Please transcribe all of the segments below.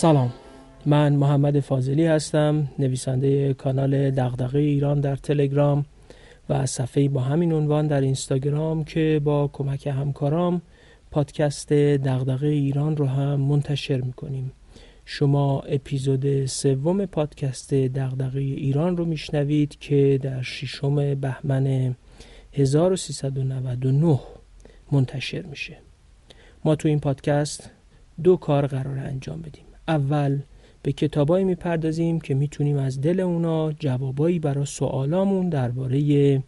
سلام. من محمد فاضلی هستم نویسنده کانال دغدغه ایران در تلگرام و صفحه با همین عنوان در اینستاگرام که با کمک همکارام پادکست دغدغه ایران رو هم منتشر می‌کنیم. شما اپیزود سوم پادکست دغدغه ایران رو میشنوید که در ششم بهمن 1399 منتشر میشه. ما تو این پادکست دو کار قرار انجام بدیم. اول. به کتابایی می‌پردازیم که می‌تونیم از دل اونا جوابایی برای سوالامون درباره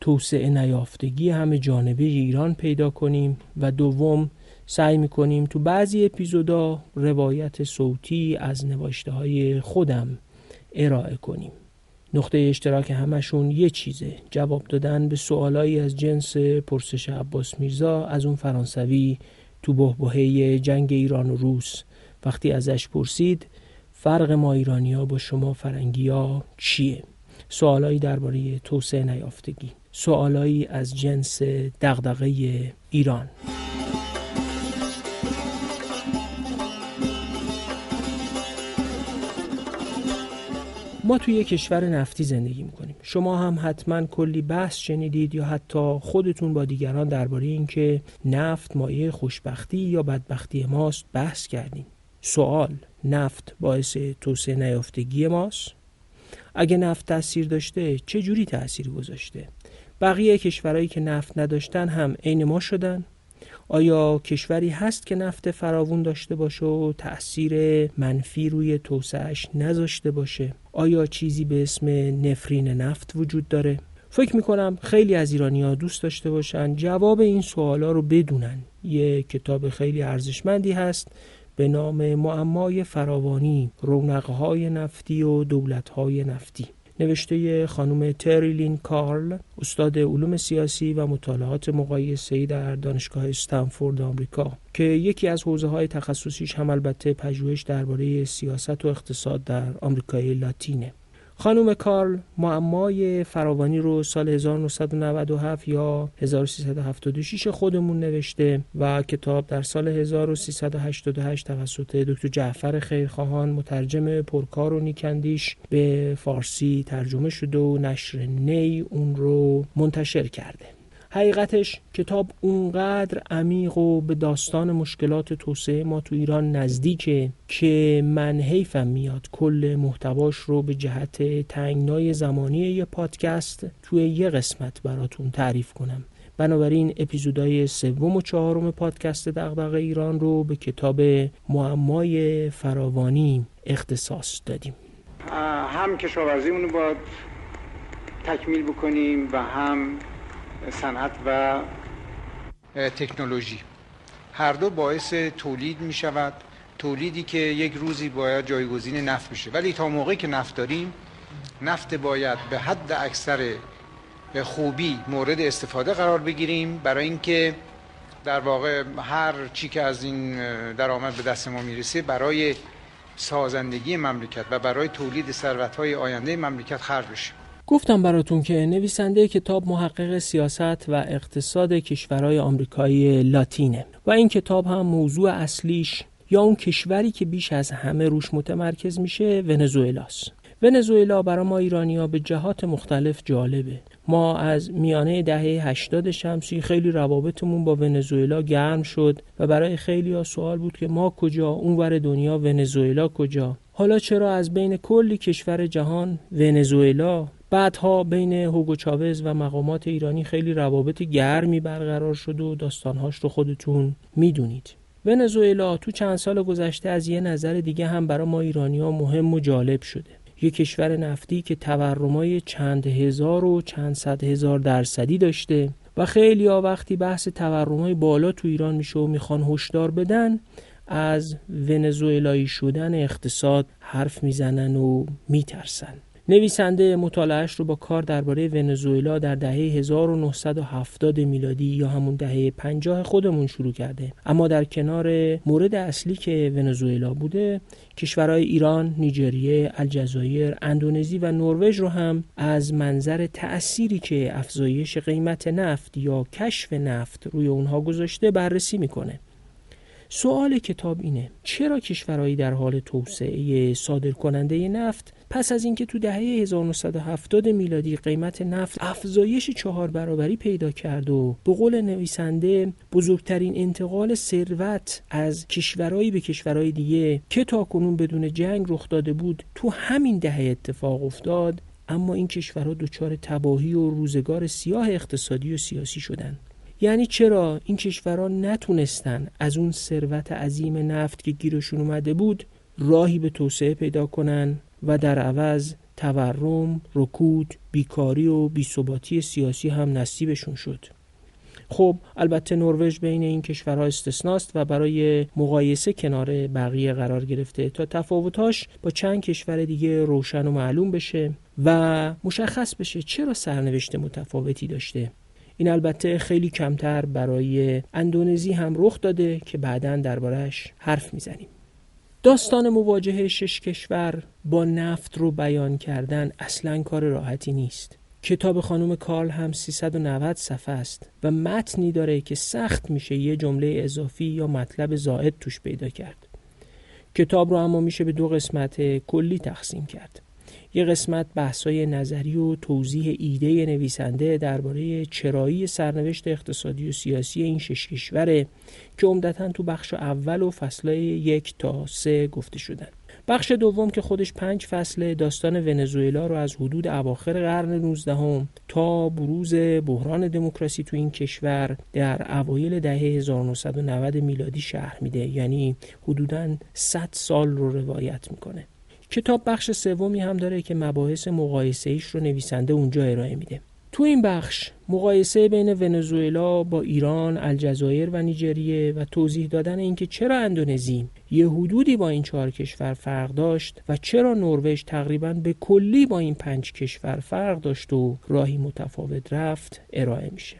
توسعه نیافتگی همه جانبه ایران پیدا کنیم. و دوم سعی می‌کنیم تو بعضی اپیزودا روایت صوتی از نوشته های خودم ارائه کنیم. نقطه اشتراک همشون یه چیزه. جواب دادن به سوالایی از جنس پرسش عباس میرزا از اون فرانسوی تو بهبهه جنگ ایران و روس. وقتی ازش پرسید فرق ما ایرانی ها با شما فرنگی ها چیه؟ سوالایی درباره توسعه نیافتگی سوالایی از جنس دغدغه ایران. ما توی یک کشور نفتی زندگی می‌کنیم. شما هم حتما کلی بحث شنیدید یا حتی خودتون با دیگران درباره اینکه نفت مایه خوشبختی یا بدبختی ماست بحث کردیم. سوال نفت باعث توسعه نیافتگی ماست؟ اگه نفت تاثیر داشته چه جوری تاثیر گذاشته؟ بقیه کشورهایی که نفت نداشتن هم عین ما شدن؟ آیا کشوری هست که نفت فراوون داشته باشه و تأثیر منفی روی توسعهش نذاشته باشه؟ آیا چیزی به اسم نفرین نفت وجود داره؟ فکر می‌کنم خیلی از ایرانی ها دوست داشته باشن جواب این سوالا رو بدونن. یه کتاب خیلی ارزشمندی هست به نام معمای فراوانی رونقهای نفتی و دولتهای نفتی. نوشته خانم تریلین کارل استاد علوم سیاسی و مطالعات مقایسه‌ای در دانشگاه استنفورد آمریکا که یکی از حوزه های تخصصیش هم البته پژوهش درباره سیاست و اقتصاد در آمریکای لاتینه. خانم کارل معمای فراوانی رو سال 1997 یا 1376 خودمون نوشته و کتاب در سال 1388 توسط دکتر جعفر خیرخواهان مترجم پرکار و نیکندیش به فارسی ترجمه شده و نشر نی اون رو منتشر کرده. حقیقتش کتاب اونقدر عمیق و به داستان مشکلات توسعه ما تو ایران نزدیکه که من حیفم میاد کل محتواش رو به جهت تنگنای زمانی یه پادکست توی یه قسمت براتون تعریف کنم. بنابراین اپیزودهای سوم و چهارم پادکست دغدغه ایران رو به کتاب معمای فراوانی اختصاص دادیم. هم کشاورزیمون رو باید تکمیل بکنیم و هم صنعت و تکنولوژی. هر دو باعث تولید می شود. تولیدی که یک روزی باید جایگزین نفت بشه. ولی تا موقعی که نفت داریم نفت باید به حد اکثر خوبی مورد استفاده قرار بگیریم. برای اینکه در واقع هر چی که از این درآمد به دست ما می‌رسه برای سازندگی مملکت و برای تولید ثروت‌های آینده مملکت خرج بشه. گفتم براتون که نویسنده کتاب محقق سیاست و اقتصاد کشورهای آمریکایی لاتینه و این کتاب هم موضوع اصلیش یا اون کشوری که بیش از همه روش متمرکز میشه ونزوئلاست. ونزوئلا برای ما ایرانیا به جهات مختلف جالبه. ما از میانه دهه 80 شمسی خیلی روابطمون با ونزوئلا گرم شد و برای خیلی ها سوال بود که ما کجا اونور دنیا ونزوئلا کجا؟ حالا چرا از بین کلی کشور جهان ونزوئلا بعدها بین هوگو چاوز و مقامات ایرانی خیلی روابط گرمی برقرار شد و داستانهاش رو خودتون می‌دونید. ونزوئلا تو چند سال گذشته از یه نظر دیگه هم برای ما ایرانی ها مهم و جالب شده. یه کشور نفتی که تورمای چند هزار و چند صد هزار درصدی داشته و خیلی ها وقتی بحث تورمای بالا تو ایران میشه و می‌خوان هشدار بدن از ونزوئلایی شدن اقتصاد حرف می‌زنن و میترسن. نویسنده مطالعهش رو با کار درباره ونزوئلا در دهه 1970 میلادی یا همون دهه 50 خودمون شروع کرده. اما در کنار مورد اصلی که ونزوئلا بوده کشورهای ایران، نیجریه، الجزایر، اندونزی و نروژ رو هم از منظر تأثیری که افزایش قیمت نفت یا کشف نفت روی اونها گذاشته بررسی می‌کنه. سوال کتاب اینه چرا کشورهایی در حال توسعه صادر کننده نفت پس از اینکه تو دهه 1970 میلادی قیمت نفت افزایش چهار برابری پیدا کرد و به قول نویسنده بزرگترین انتقال ثروت از کشورهایی به کشورهای دیگه که تا کنون بدون جنگ رخ داده بود تو همین دهه اتفاق افتاد اما این کشورها دچار تباهی و روزگار سیاه اقتصادی و سیاسی شدند یعنی چرا این کشورها نتونستن از اون ثروت عظیم نفت که گیرشون اومده بود راهی به توسعه پیدا کنن و در عوض تورم، رکود، بیکاری و بیثباتی سیاسی هم نصیبشون شد. خب البته نروژ بین این کشورها استثناست و برای مقایسه کنار بقیه قرار گرفته تا تفاوتاش با چند کشور دیگه روشن و معلوم بشه و مشخص بشه چرا سرنوشت متفاوتی داشته این البته خیلی کمتر برای اندونزی هم رخ داده که بعدا دربارش حرف می‌زنیم. داستان مواجهه شش کشور با نفت رو بیان کردن اصلا کار راحتی نیست. کتاب خانم کارل هم 390 صفحه است و متنی داره که سخت میشه یه جمله اضافی یا مطلب زائد توش پیدا کرد. کتاب رو اما میشه به دو قسمت کلی تقسیم کرد. یه قسمت بحثای نظری و توضیح ایده نویسنده درباره چرایی سرنوشت اقتصادی و سیاسی این شش کشوره که عمدتا تو بخش اول و فصلهای یک تا سه گفته شدن. بخش دوم که خودش پنج فصل داستان ونزوئلا رو از حدود اواخر قرن 19 هم تا بروز بحران دموکراسی تو این کشور در اوایل دهه 1990 میلادی شهر میده. یعنی حدوداً 100 سال رو روایت می‌کنه. کتاب بخش سومی هم داره که مباحث مقایسه ایش رو نویسنده اونجا ارائه میده تو این بخش مقایسه بین ونزوئلا با ایران، الجزایر و نیجریه و توضیح دادن اینکه چرا اندونزی یه حدودی با این چهار کشور فرق داشت و چرا نروژ تقریبا به کلی با این پنج کشور فرق داشت و راهی متفاوت رفت ارائه میشه.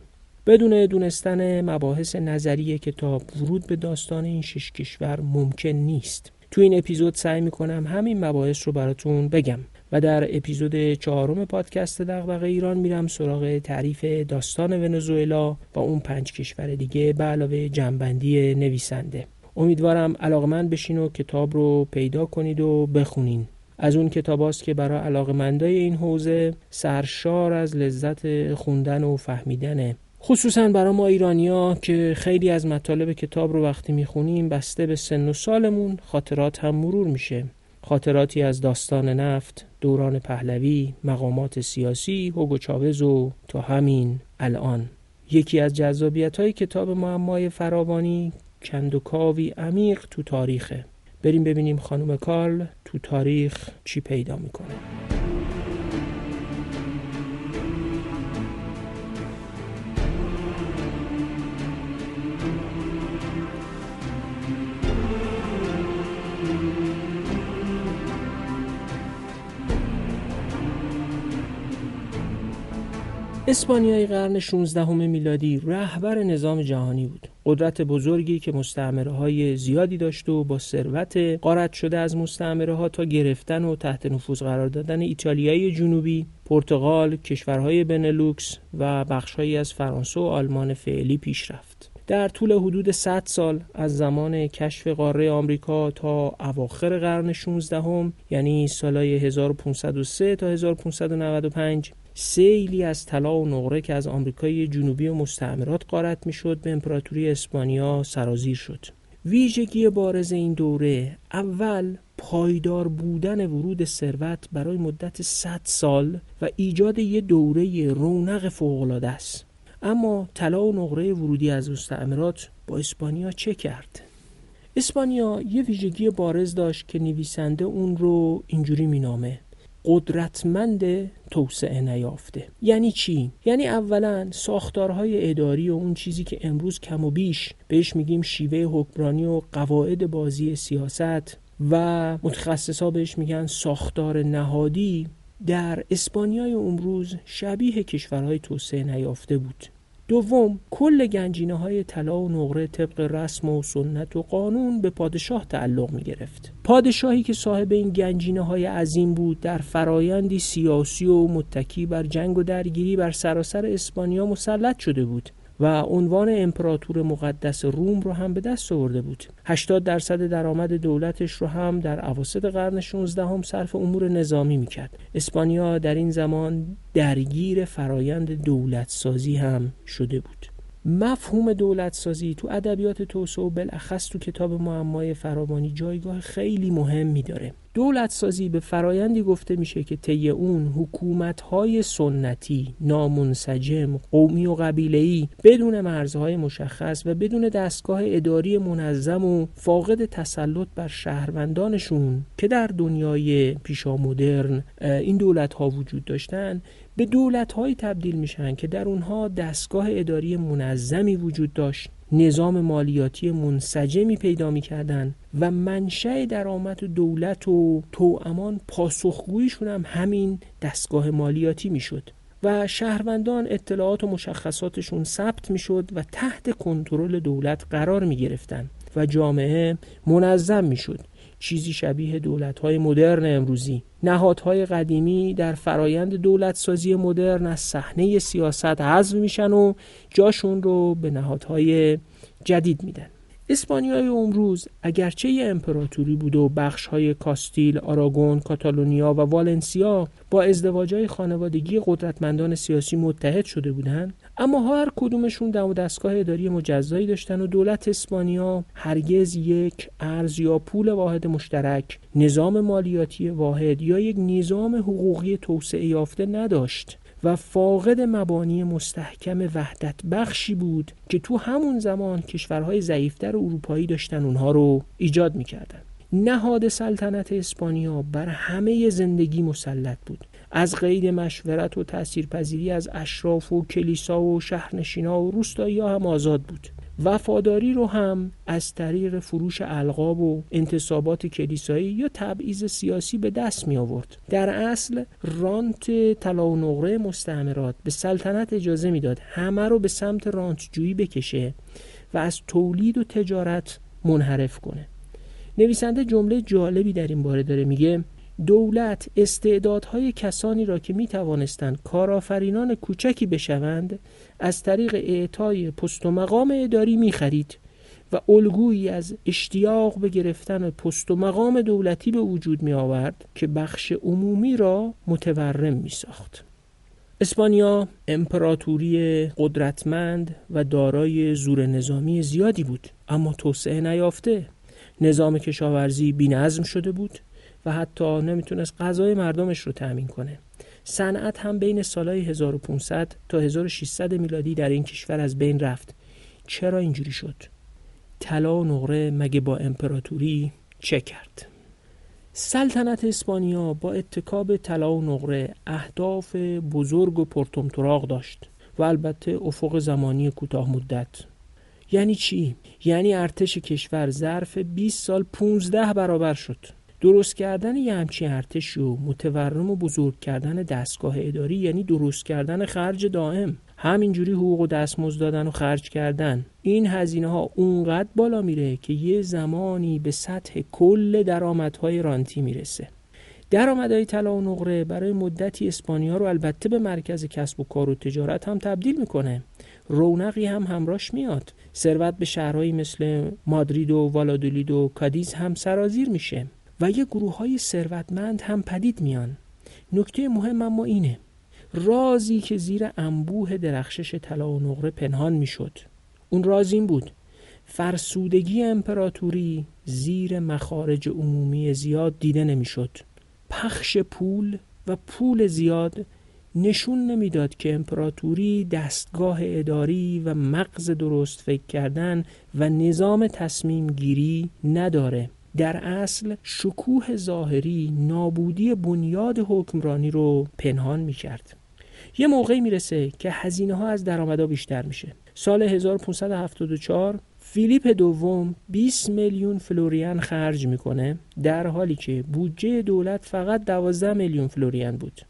بدون دونستن مباحث نظری کتاب ورود به داستان این شش کشور ممکن نیست. تو این اپیزود سعی می‌کنم همین مباحث رو براتون بگم و در اپیزود چهارم پادکست دغدغه ایران میرم سراغ تعریف داستان ونزوئلا و اون پنج کشور دیگه به علاوه جنبندی نویسنده. امیدوارم علاقمند بشین و کتاب رو پیدا کنید و بخونین. از اون کتاب است که برای علاقمندای این حوزه سرشار از لذت خوندن و فهمیدنه خصوصا برای ما ایرانیا که خیلی از مطالب کتاب رو وقتی می‌خونیم بسته به سن و سالمون خاطرات هم مرور میشه. خاطراتی از داستان نفت، دوران پهلوی، مقامات سیاسی، هوگو چاوز و تا همین الان. یکی از جذابیت های کتاب معمای فراوانی کندوکاوی عمیق تو تاریخه. بریم ببینیم خانم کارل تو تاریخ چی پیدا می‌کنه. اسپانیای قرن 16 میلادی رهبر نظام جهانی بود. قدرت بزرگی که مستعمره های زیادی داشت و با ثروت قارت شده از مستعمره ها تا گرفتن و تحت نفوذ قرار دادن ایتالیای جنوبی پرتغال کشورهای بنلوکس و بخشهایی از فرانسه و آلمان فعلی پیش رفت. در طول حدود 100 سال از زمان کشف قاره آمریکا تا اواخر قرن 16 هم یعنی سالهای 1503 تا 1595 سیلی از طلا و نقره که از آمریکای جنوبی و مستعمرات غارت می‌شد به امپراتوری اسپانیا سرازیر شد. ویژگی بارز این دوره اول پایدار بودن ورود ثروت برای مدت 100 سال و ایجاد یه دوره رونق فوق‌العاده است. اما طلا و نقره ورودی از مستعمرات با اسپانیا چه کرد؟ اسپانیا یه ویژگی بارز داشت که نویسنده اون رو اینجوری مینامه. قدرتمند توسعه نیافته. یعنی چی؟ یعنی اولا ساختارهای اداری و اون چیزی که امروز کم و بیش بهش میگیم شیوه حکمرانی و قواعد بازی سیاست و متخصصا بهش میگن ساختار نهادی در اسپانیای امروز شبیه کشورهای توسعه نیافته بود. دوم کل گنجینه های طلا و نقره طبق رسم و سنت و قانون به پادشاه تعلق می گرفت پادشاهی که صاحب این گنجینه های عظیم بود در فرایندی سیاسی و متکی بر جنگ و درگیری بر سراسر اسپانیا مسلط شده بود. و عنوان امپراتور مقدس روم رو هم به دست آورده بود. 80 درصد درآمد دولتش رو هم در اواسط قرن 16 هم صرف امور نظامی می‌کرد. اسپانیا در این زمان درگیر فرایند دولت سازی هم شده بود. مفهوم دولت سازی تو ادبیات توسعه و بالاخص تو کتاب معمای فراوانی جایگاه خیلی مهمی داره. دولت سازی به فرایندی گفته میشه که طی اون حکومت های سنتی نامنسجم قومی و قبیله‌ای بدون مرزهای مشخص و بدون دستگاه اداری منظم و فاقد تسلط بر شهروندانشون که در دنیای پیشا مدرن این دولت ها وجود داشتن به دولت های تبدیل میشن که در اونها دستگاه اداری منظمی وجود داشت نظام مالیاتی منسجمی پیدا می‌کردن و منشأ درآمد دولت و توامان پاسخگوییشون هم همین دستگاه مالیاتی می‌شد و شهروندان اطلاعات و مشخصاتشون ثبت می‌شد و تحت کنترل دولت قرار می گرفتن و جامعه منظم می‌شد. چیزی شبیه دولت‌های مدرن امروزی. نهادهای قدیمی در فرایند دولت سازی مدرن از صحنه سیاست حذف میشن و جاشون رو به نهادهای جدید میدن. اسپانیای امروز اگرچه یه امپراتوری بود و بخش های کاستیل، آراگون، کاتالونیا و والنسیا با ازدواجهای خانوادگی قدرتمندان سیاسی متحد شده بودند اما هر کدومشون دم و دستگاه اداری مجزایی داشتن و دولت اسپانیا هرگز یک ارز یا پول واحد مشترک نظام مالیاتی واحد یا یک نظام حقوقی توسعه یافته نداشت. و فاقد مبانی مستحکم وحدت بخشی بود که تو همون زمان کشورهای ضعیفتر اروپایی داشتن اونها رو ایجاد می‌کردن. نهاد سلطنت اسپانیا بر همه زندگی مسلط بود. از قید مشورت و تاثیرپذیری از اشراف و کلیسا و شهرنشینا و روستایی هم آزاد بود. وفاداری رو هم از طریق فروش القاب و انتصابات کلیسایی یا تبعیض سیاسی به دست می آورد. در اصل رانت طلا و نقره مستعمرات به سلطنت اجازه می‌داد همه رو به سمت رانت جویی بکشه و از تولید و تجارت منحرف کنه. نویسنده جمله جالبی در این باره داره میگه دولت استعدادهای کسانی را که می توانستند کارآفرینان کوچکی بشوند از طریق اعطای پست و مقام اداری می خرید و الگویی از اشتیاق به گرفتن پست و مقام دولتی به وجود می آورد که بخش عمومی را متورم می ساخت. اسپانیا امپراتوری قدرتمند و دارای زور نظامی زیادی بود اما توسعه نیافته نظام کشاورزی بینظم شده بود و حتی نمی‌تونست غذای مردمش رو تأمین کنه. صنعت هم بین سالهای 1500 تا 1600 میلادی در این کشور از بین رفت. چرا اینجوری شد؟ طلا و نقره مگه با امپراتوری چه کرد؟ سلطنت اسپانیا با اتکاب طلا و نقره اهداف بزرگ و پرتمطراق داشت و البته افق زمانی کوتاه مدت. یعنی چی؟ یعنی ارتش کشور ظرف 20 سال 15 برابر شد. درست کردن یه همچین ارتش و متورم و بزرگ کردن دستگاه اداری یعنی درست کردن خرج دائم. همینجوری حقوق و دستمزد دادن و خرج کردن. این هزینه ها اونقدر بالا میره که یه زمانی به سطح کل درآمدهای رانتی می‌رسه. درآمدهای طلا و نقره برای مدتی اسپانیا رو البته به مرکز کسب و کار و تجارت هم تبدیل می‌کنه. رونقی هم همراش میاد. ثروت به شهرهایی مثل مادرید و والادولید و کادیز هم سرازیر میشه. و یه گروه های ثروتمند هم پدید میان. نکته مهم اما اینه رازی که زیر انبوه درخشش طلا و نقره پنهان می‌شد. اون راز این بود فرسودگی امپراتوری زیر مخارج عمومی زیاد دیده نمی‌شد. پخش پول و پول زیاد نشون نمی‌داد که امپراتوری دستگاه اداری و مغز درست فکر کردن و نظام تصمیم گیری نداره. در اصل شکوه ظاهری نابودی بنیاد حکمرانی رو پنهان می کرد. یه موقعی می‌رسه که هزینه ها از درآمدا بیشتر میشه. سال 1574 فیلیپ دوم 20 میلیون فلوریان خرج می‌کنه در حالی که بودجه دولت فقط 12 میلیون فلوریان بود.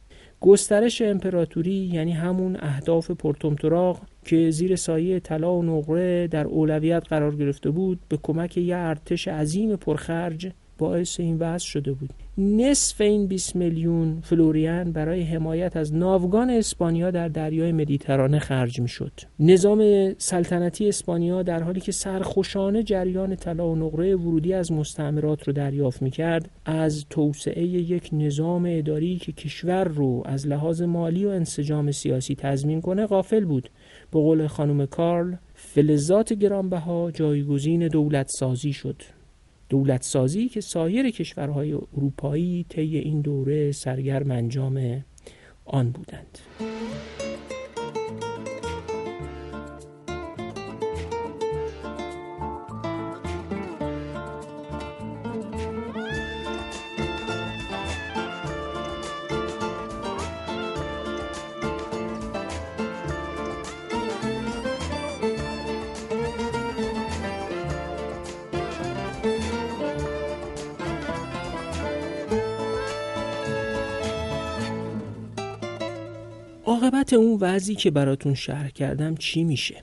گسترش امپراتوری یعنی همون اهداف پرتمطراق که زیر سایه طلا و نقره در اولویت قرار گرفته بود به کمک یه ارتش عظیم پرخرج باعث این وضع شده بود نصف این 20 میلیون فلوریان برای حمایت از ناوگان اسپانیا در دریای مدیترانه خرج می‌شد. نظام سلطنتی اسپانیا در حالی که سرخوشانه جریان طلا و نقره ورودی از مستعمرات رو دریافت می‌کرد از توسعه یک نظام اداری که کشور رو از لحاظ مالی و انسجام سیاسی تضمین کنه غافل بود. به قول خانم کارل فلزات گرانبها جایگزین دولت سازی شد دولت سازی که سایر کشورهای اروپایی طی این دوره سرگرم انجام آن بودند. عاقبت اون وضعی که براتون شرح کردم چی میشه؟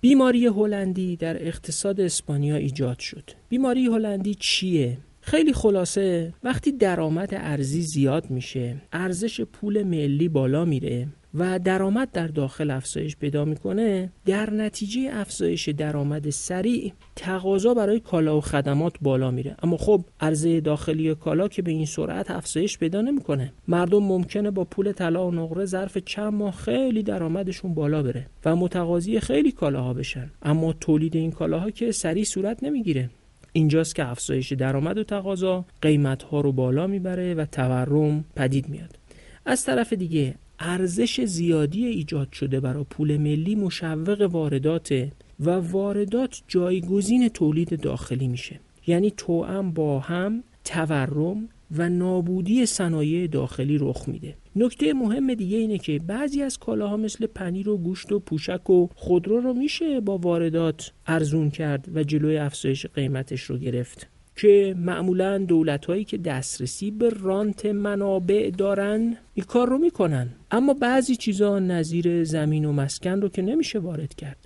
بیماری هلندی در اقتصاد اسپانیا ایجاد شد. بیماری هلندی چیه؟ خیلی خلاصه وقتی درآمد ارزی زیاد میشه ارزش پول ملی بالا میره. و درآمد در داخل افزایش پیدا می‌کنه در نتیجه افزایش درآمد سریع تقاضا برای کالا و خدمات بالا میره. اما خب عرضه داخلی کالا که به این سرعت افزایش پیدا نمی‌کنه. مردم ممکنه با پول طلا و نقره ظرف چند ماه خیلی درآمدشون بالا بره و متقاضی خیلی کالاها بشن. اما تولید این کالاها که سریع صورت نمی‌گیره. اینجاست که افزایش درآمد و تقاضا قیمت ها رو بالا می‌بره و تورم پدید میاد. از طرف دیگه ارزش زیادی ایجاد شده برای پول ملی مشوق واردات و واردات جایگزین تولید داخلی میشه. یعنی توأم با هم تورم و نابودی صنایع داخلی رخ میده. نکته مهم دیگه اینه که بعضی از کالاها مثل پنیر و گوشت و پوشک و خودرو رو میشه با واردات ارزون کرد و جلوی افزایش قیمتش رو گرفت. که معمولا دولت هایی که دسترسی به رانت منابع دارن این کار رو می‌کنن. اما بعضی چیزها نظیر زمین و مسکن رو که نمیشه وارد کرد.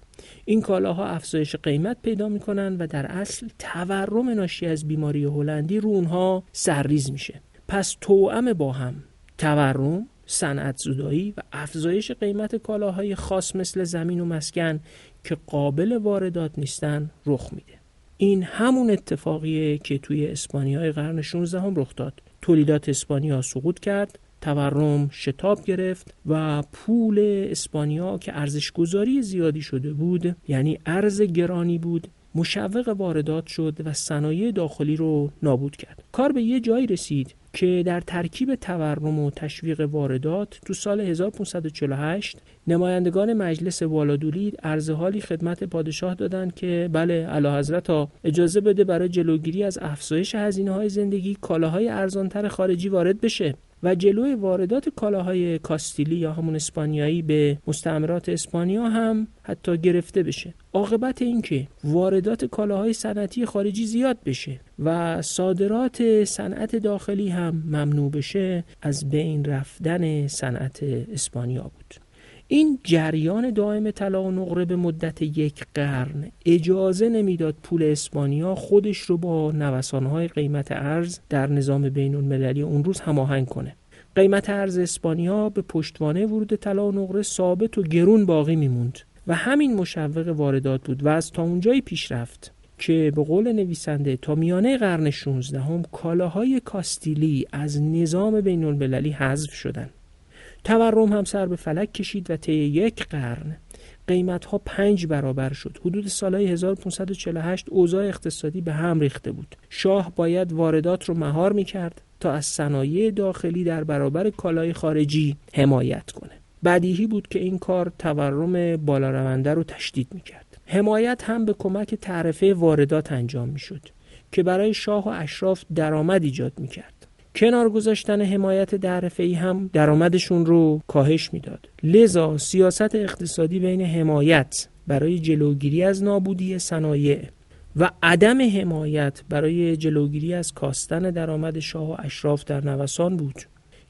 این کالاها افزایش قیمت پیدا می‌کنن و در اصل تورم ناشی از بیماری هلندی رو اونها سرریز میشه. پس توأم با هم تورم صنعت زدایی و افزایش قیمت کالاهای خاص مثل زمین و مسکن که قابل واردات نیستن رخ میده. این همون اتفاقیه که توی اسپانیای قرن 16 هم رخ داد. تولیدات اسپانیا سقوط کرد تورم شتاب گرفت و پول اسپانیا که ارزش گذاری زیادی شده بود یعنی ارز گرانی بود مشوق واردات شد و صنایع داخلی رو نابود کرد. کار به یه جایی رسید که در ترکیب تورم و تشویق واردات تو سال 1548 نمایندگان مجلس والادولید عرض حالی خدمت پادشاه دادند که بله اعلی حضرت ها اجازه بده برای جلوگیری از افزایش هزینه های زندگی کالاهای ارزانتر خارجی وارد بشه. و جلوی واردات کالاهای کاستیلی یا همون اسپانیایی به مستعمرات اسپانیا هم حتی گرفته بشه. عاقبت اینکه واردات کالاهای صنعتی خارجی زیاد بشه و صادرات صنعت داخلی هم ممنوع بشه از بین رفتن صنعت اسپانیا بود. این جریان دائم طلا و نقره به مدت یک قرن اجازه نمی‌داد پول اسپانیا خودش رو با نوسانهای قیمت ارز در نظام بین المللی اون روز هماهنگ کنه. قیمت ارز اسپانیا به پشتوانه ورود طلا و نقره ثابت و گرون باقی میموند و همین مشوق واردات بود و از تا اونجایی پیش رفت که به قول نویسنده تا میانه قرن 16 هم کالاهای کاستیلی از نظام بین المللی حذف شدند تورم هم سر به فلک کشید و طی یک قرن قیمت ها پنج برابر شد. حدود سالهای 1548 اوضاع اقتصادی به هم ریخته بود. شاه باید واردات رو مهار می کرد تا از صنایع داخلی در برابر کالای خارجی حمایت کنه. بدیهی بود که این کار تورم بالا رونده رو تشدید می کرد حمایت هم به کمک تعرفه واردات انجام می شد که برای شاه و اشراف درآمد ایجاد می کرد کنار گذاشتن حمایت در ای هم درآمدشون رو کاهش می‌داد. لذا سیاست اقتصادی بین حمایت برای جلوگیری از نابودی صنایع و عدم حمایت برای جلوگیری از کاستن درآمد شاه و اشراف در نوسان بود.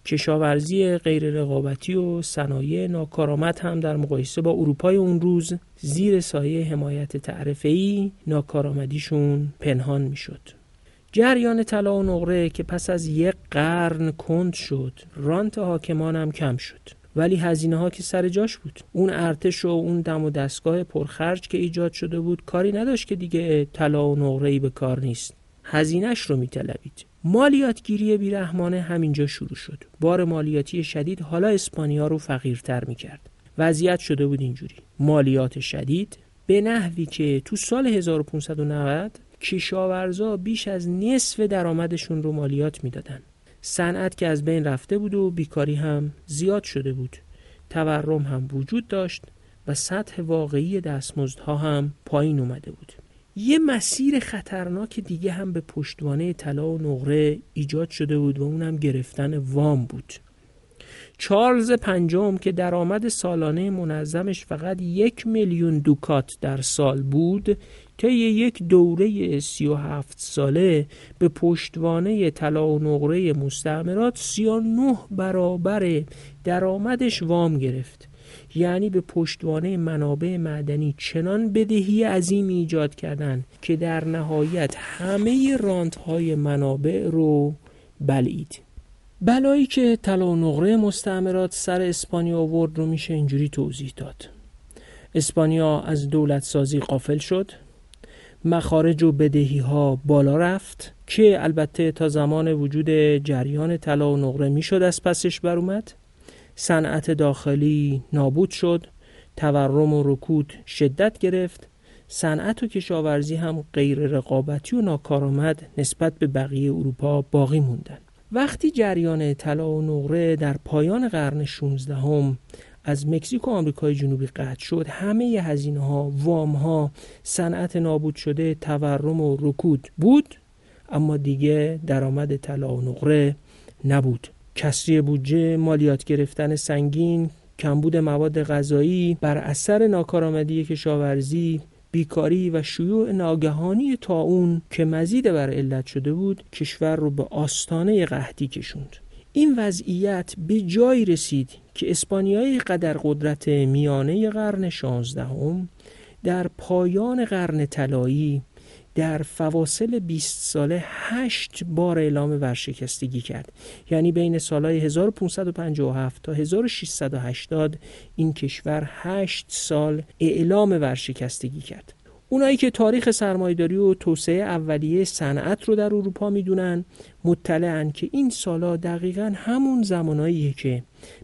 کشاورزی غیر رقابتی و صنایع ناکارآمد هم در مقایسه با اروپای اون روز زیر سایه حمایت تعرفه‌ای ناکارآمدیشون پنهان می‌شد. جریان طلا و نقره که پس از یک قرن کند شد رانت حاکمان هم کم شد. ولی هزینه ها که سر جاش بود. اون ارتش و اون دم و دستگاه پرخرج که ایجاد شده بود کاری نداشت که دیگه طلا و نقره ای به کار نیست. هزینهش رو میطلبید. مالیاتگیری بیرحمانه همینجا شروع شد. بار مالیاتی شدید حالا اسپانیا رو فقیرتر می‌کرد. وضعیت شده بود اینجوری. مالیات شدید به نحوی که تو سال 1590 کشاورزا بیش از نصف درآمدشون رو مالیات می‌دادن. صنعت که از بین رفته بود و بیکاری هم زیاد شده بود. تورم هم وجود داشت و سطح واقعی دستمزدها هم پایین اومده بود. یه مسیر خطرناک دیگه هم به پشتوانه طلا و نقره ایجاد شده بود و اونم گرفتن وام بود. چارلز پنجم که درآمد سالانه منظمش فقط یک میلیون دوکات در سال بود طی یک دوره سی و هفت ساله به پشتوانه طلا و نقره مستعمرات سی و نه برابر درآمدش وام گرفت. یعنی به پشتوانه منابع معدنی چنان بدهی عظیم ایجاد کردند که در نهایت همه رانت های منابع رو بلید بلایی که طلا و نقره مستعمرات سر اسپانیا آورد رو میشه اینجوری توضیح داد. اسپانیا از دولت سازی قافل شد. مخارج و بدهی ها بالا رفت که البته تا زمان وجود جریان طلا و نقره می‌شد از پسش بر اومد. صنعت داخلی نابود شد تورم و رکود شدت گرفت. صنعت و کشاورزی هم غیر رقابتی و ناکارآمد نسبت به بقیه اروپا باقی موندن. وقتی جریان طلا و نقره در پایان قرن 16 هم از مکزیک و آمریکای جنوبی قطع شد. همه هزینه ها وام ها صنعت نابود شده تورم و رکود بود اما دیگه درآمد طلا و نقره نبود. کسری بودجه مالیات گرفتن سنگین کمبود مواد غذایی بر اثر ناکارآمدی کشاورزی بیکاری و شیوع ناگهانی اون که مزید بر علت شده بود کشور رو به آستانه قحطی کشوند. این وضعیت به جایی رسید که اسپانیایی قدر قدرت میانه قرن شانزدهم در پایان قرن طلایی در فواصل 20 ساله 8 بار اعلام ورشکستگی کرد. یعنی بین سالهای 1557 تا 1680 این کشور 8 سال اعلام ورشکستگی کرد. اونایی که تاریخ سرمایداری و توسعه اولیه صنعت رو در اروپا می‌دونن مطلعن که این سالا دقیقا همون زماناییه که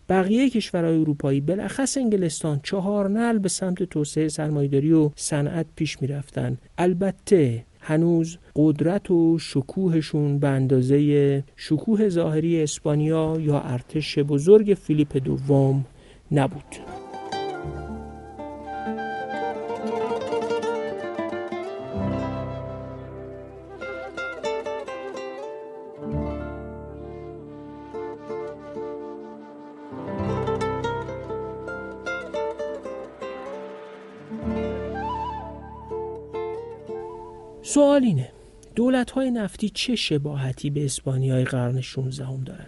بقیه کشورهای اروپایی بالاخص انگلستان چهار نل به سمت توسعه سرمایداری و صنعت پیش می‌رفتن. البته هنوز قدرت و شکوهشون به اندازه شکوه ظاهری اسپانیا یا ارتش بزرگ فیلیپ دوم نبود. سوال اینه. دولت های نفتی چه شباهتی به اسپانیای قرن 16 هم دارن؟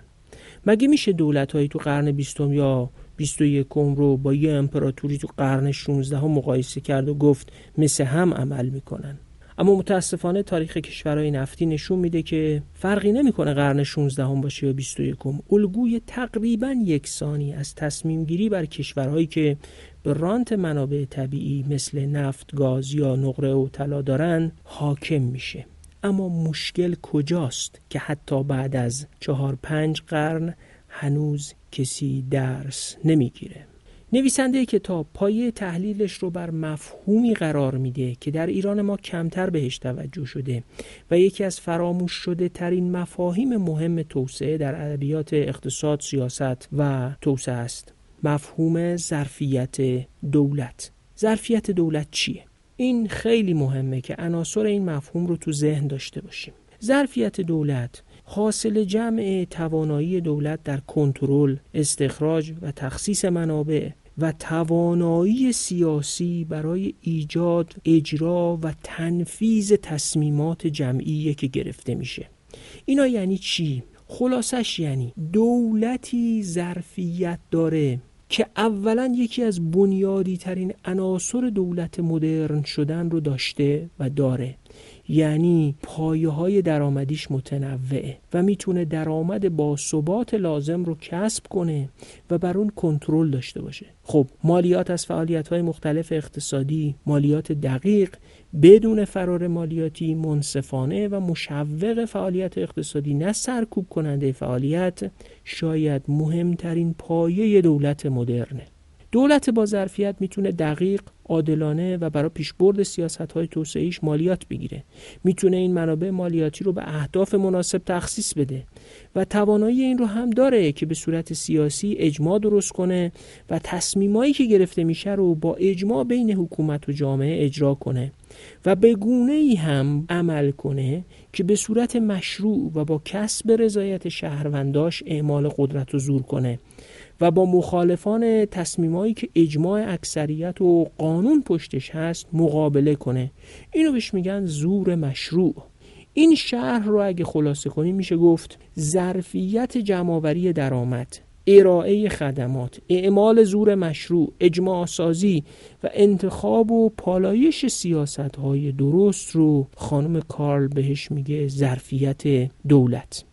مگه میشه دولت های تو قرن 20 یا 21 رو با یه امپراتوری تو قرن 16 هم مقایسه کرد و گفت مثل هم عمل می‌کنن؟ اما متاسفانه تاریخ کشورهای نفتی نشون میده که فرقی نمی‌کنه قرن 16 هم باشه یا 21 هم. الگوی تقریبا یکسانی از تصمیم گیری بر کشورهایی که به رانت منابع طبیعی مثل نفت، گاز یا نقره و طلا دارن حاکم میشه اما مشکل کجاست که حتی بعد از چهار پنج قرن هنوز کسی درس نمی‌گیره نویسنده کتاب پایه تحلیلش رو بر مفهومی قرار میده که در ایران ما کمتر بهش توجه شده و یکی از فراموش شده ترین مفاهیم مهم توسعه در ادبیات اقتصاد، سیاست و توسعه است. مفهوم ظرفیت دولت. ظرفیت دولت چیه؟ این خیلی مهمه که عناصر این مفهوم رو تو ذهن داشته باشیم. ظرفیت دولت حاصل جمع توانایی دولت در کنترل، استخراج و تخصیص منابع و توانایی سیاسی برای ایجاد، اجرا و تنفیز تصمیمات جمعی که گرفته میشه اینا یعنی چی؟ خلاصش یعنی دولتی ظرفیت داره که اولا یکی از بنیادی ترین عناصر دولت مدرن شدن رو داشته و داره یعنی پایه های درآمدیش متنوعه و می‌تونه درآمد با ثبات لازم رو کسب کنه و بر اون کنترل داشته باشه. خب مالیات از فعالیت های مختلف اقتصادی مالیات دقیق بدون فرار مالیاتی منصفانه و مشوق فعالیت اقتصادی نه سرکوب کننده فعالیت شاید مهمترین پایه دولت مدرنه. دولت با ظرفیت می‌تونه دقیق عادلانه و برای پیشبرد سیاست های توسعهش مالیات بگیره. می‌تونه این منابع مالیاتی رو به اهداف مناسب تخصیص بده و توانایی این رو هم داره که به صورت سیاسی اجماع درست کنه و تصمیمایی که گرفته میشه رو با اجماع بین حکومت و جامعه اجرا کنه و به گونه ای هم عمل کنه که به صورت مشروع و با کسب رضایت شهرونداش اعمال قدرت و زور کنه. و با مخالفان تصمیمایی که اجماع اکثریت و قانون پشتش هست مقابله کنه. اینو بهش میگن زور مشروع. این شهر رو اگه خلاصه کنیم میشه گفت ظرفیت جمعآوری درآمد ارائه خدمات اعمال زور مشروع اجماع سازی و انتخاب و پالایش سیاست های درست رو خانم کارل بهش میگه ظرفیت دولت.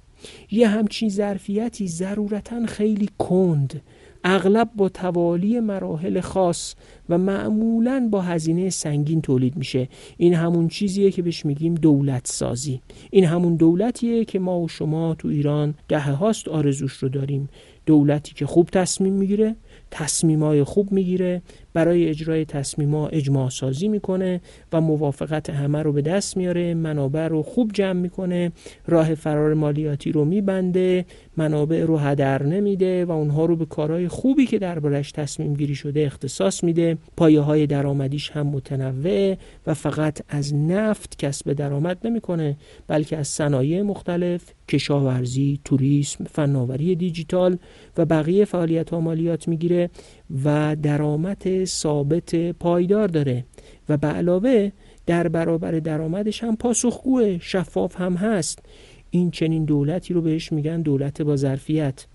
یه همچین ظرفیتی ضرورتا خیلی کند. اغلب با توالی مراحل خاص و معمولا با هزینه سنگین تولید میشه. این همون چیزیه که بهش میگیم دولت سازی. این همون دولتیه که ما و شما تو ایران دهه هاست آرزوش رو داریم. دولتی که خوب تصمیم می‌گیره تصمیمای خوب می‌گیره برای اجرای تصمیما اجماع سازی می‌کنه و موافقت همه رو به دست میاره. منابع رو خوب جمع می‌کنه راه فرار مالیاتی رو میبنده منابع رو هدر نمیده و اونها رو به کارهای خوبی که دربارش تصمیم گیری شده اختصاص میده. پایه های درآمدیش هم متنوع و فقط از نفت کسب درآمد نمی‌کنه بلکه از صنایع مختلف کشاورزی، توریسم، فناوری دیجیتال و بقیه فعالیت ها مالیات می‌گیره و درآمد ثابت پایدار داره و به علاوه در برابر درآمدش هم پاسخگوه شفاف هم هست. این چنین دولتی رو بهش میگن دولت با ظرفیت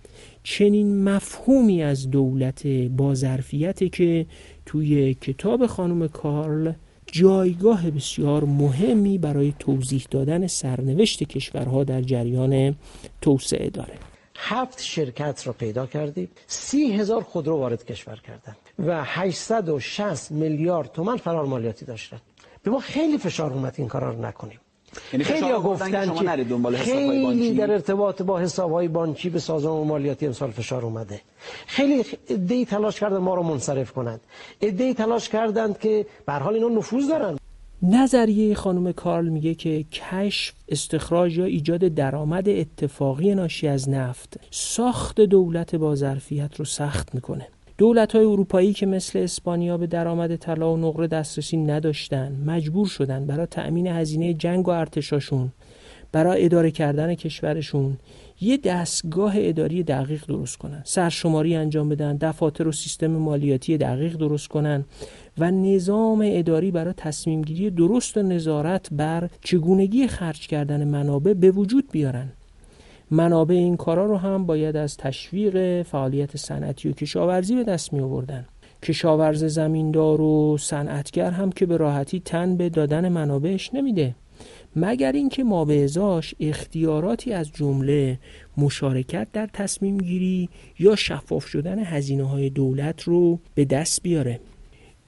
چنین مفهومی از دولت با ظرفیت که توی کتاب خانم کارل جایگاه بسیار مهمی برای توضیح دادن سرنوشت کشورها در جریان توسعه داره. هفت شرکت را پیدا کردیم. سی هزار خودرو وارد کشور کردن و 860 میلیارد تومن فرار مالیاتی داشتن به ما خیلی فشار اومد این کارا رو نکنیم. یعنی خیلی گفتن که دنبال خیلی بانکی. در ارتباط با حسابهای بانکی به سازمان مالیاتی امسال فشار اومده. خیلی دی تلاش کردن ما رو منصرف کنند. دی تلاش کردند که به حال اینا نفوذ دارن. نظریه خانم کارل میگه که کشف استخراج یا ایجاد درآمد اتفاقی ناشی از نفت ساخت دولت با ظرفیت رو سخت می‌کنه. دولت های اروپایی که مثل اسپانیا به درآمد طلا و نقره دسترسی نداشتن مجبور شدن برای تأمین هزینه جنگ و ارتشاشون برای اداره کردن کشورشون یه دستگاه اداری دقیق درست کنن سرشماری انجام بدن دفاتر و سیستم مالیاتی دقیق درست کنن. و نظام اداری برای تصمیم گیری درست و نظارت بر چگونگی خرج کردن منابع به وجود بیارن. منابع این کارا رو هم باید از تشویق فعالیت صنعتی و کشاورزی به دست می آوردن کشاورز زمیندار و صنعتگر هم که به راحتی تن به دادن منابعش نمیده. مگر اینکه ما به ازاش اختیاراتی از جمله مشارکت در تصمیم گیری یا شفاف شدن هزینه های دولت رو به دست بیاره؟